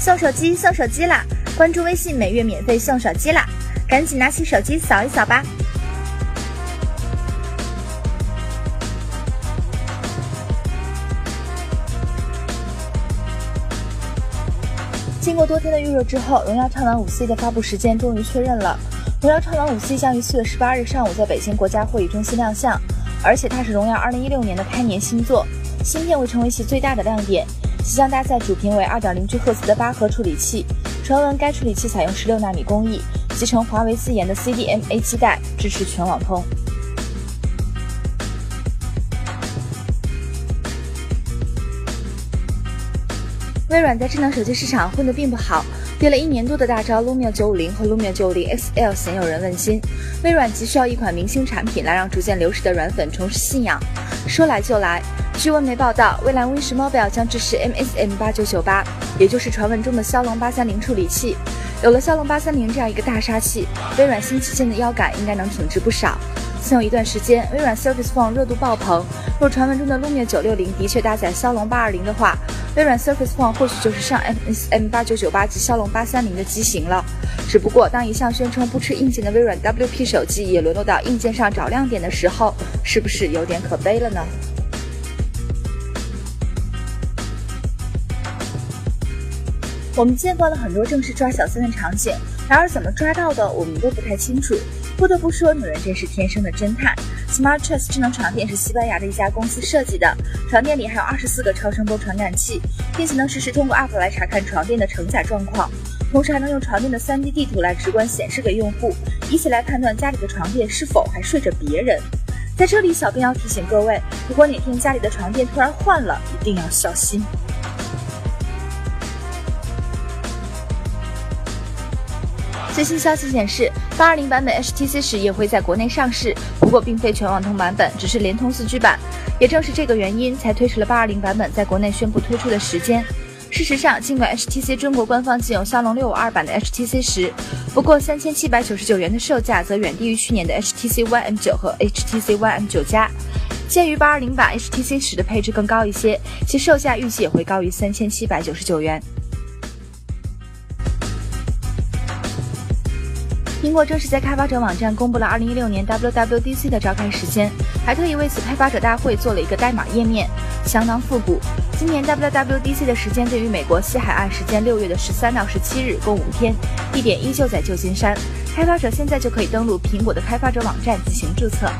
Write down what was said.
送手机送手机啦！关注微信，每月免费送手机啦！赶紧拿起手机扫一扫吧。经过多天的预热之后，荣耀畅玩五 C 的发布时间终于确认了。荣耀畅玩五 C 将于四月十八日上午在北京国家会议中心亮相，而且它是荣耀二零一六年的开年新作，芯片会成为其最大的亮点。即将搭载主频为二点零 G 赫兹的八核处理器，传闻该处理器采用十六纳米工艺，集成华为自研的 CDMA 基带，支持全网通。微软在智能手机市场混得并不好，憋了一年多的大招 Lumia 950和 Lumia 950 XL 鲜有人问津，微软急需要一款明星产品来让逐渐流失的软粉重拾信仰。说来就来，据外媒报道，蔚蓝 Wish Mobile 将支持 MSM 8998，也就是传闻中的骁龙830处理器。有了骁龙830这样一个大杀器，微软新旗舰的腰杆应该能挺直不少。曾有一段时间，微软 Surface Phone 热度爆棚，若传闻中的 Lumia 960的确搭载骁龙820的话，微软 Surface Phone 或许就是上 MSM 八九九八及骁龙八三零的机型了。只不过，当一向宣称不吃硬件的微软 WP 手机也沦落到硬件上找亮点的时候，是不是有点可悲了呢？我们见惯了很多正式抓小三的场景，然而怎么抓到的，我们都不太清楚。不得不说，女人真是天生的侦探。Smart Trust 智能床垫是西班牙的一家公司设计的，床垫里还有二十四个超声波传感器，并且能实时通过 App 来查看床垫的承载状况，同时还能用床垫的 3D 地图来直观显示给用户，以此来判断家里的床垫是否还睡着别人。在这里，小编要提醒各位，如果哪天家里的床垫突然换了，一定要小心。最新消息显示，八二零版本 HTC 十也会在国内上市，不过并非全网通版本，只是联通四 G 版。也正是这个原因，才推迟了八二零版本在国内宣布推出的时间。事实上，尽管 HTC 中国官方仅有骁龙六五二版的 HTC 十，不过三千七百九十九元的售价则远低于去年的 HTC One M 九和 HTC One M 九加。鉴于八二零版 HTC 十的配置更高一些，其售价预计也会高于三千七百九十九元。苹果正式在开发者网站公布了2016年 WWDC 的召开时间，还特意为此开发者大会做了一个代码页面，相当复古。今年 WWDC 的时间对于美国西海岸时间六月的十三到十七日，共五天，地点依旧在旧金山。开发者现在就可以登录苹果的开发者网站进行注册。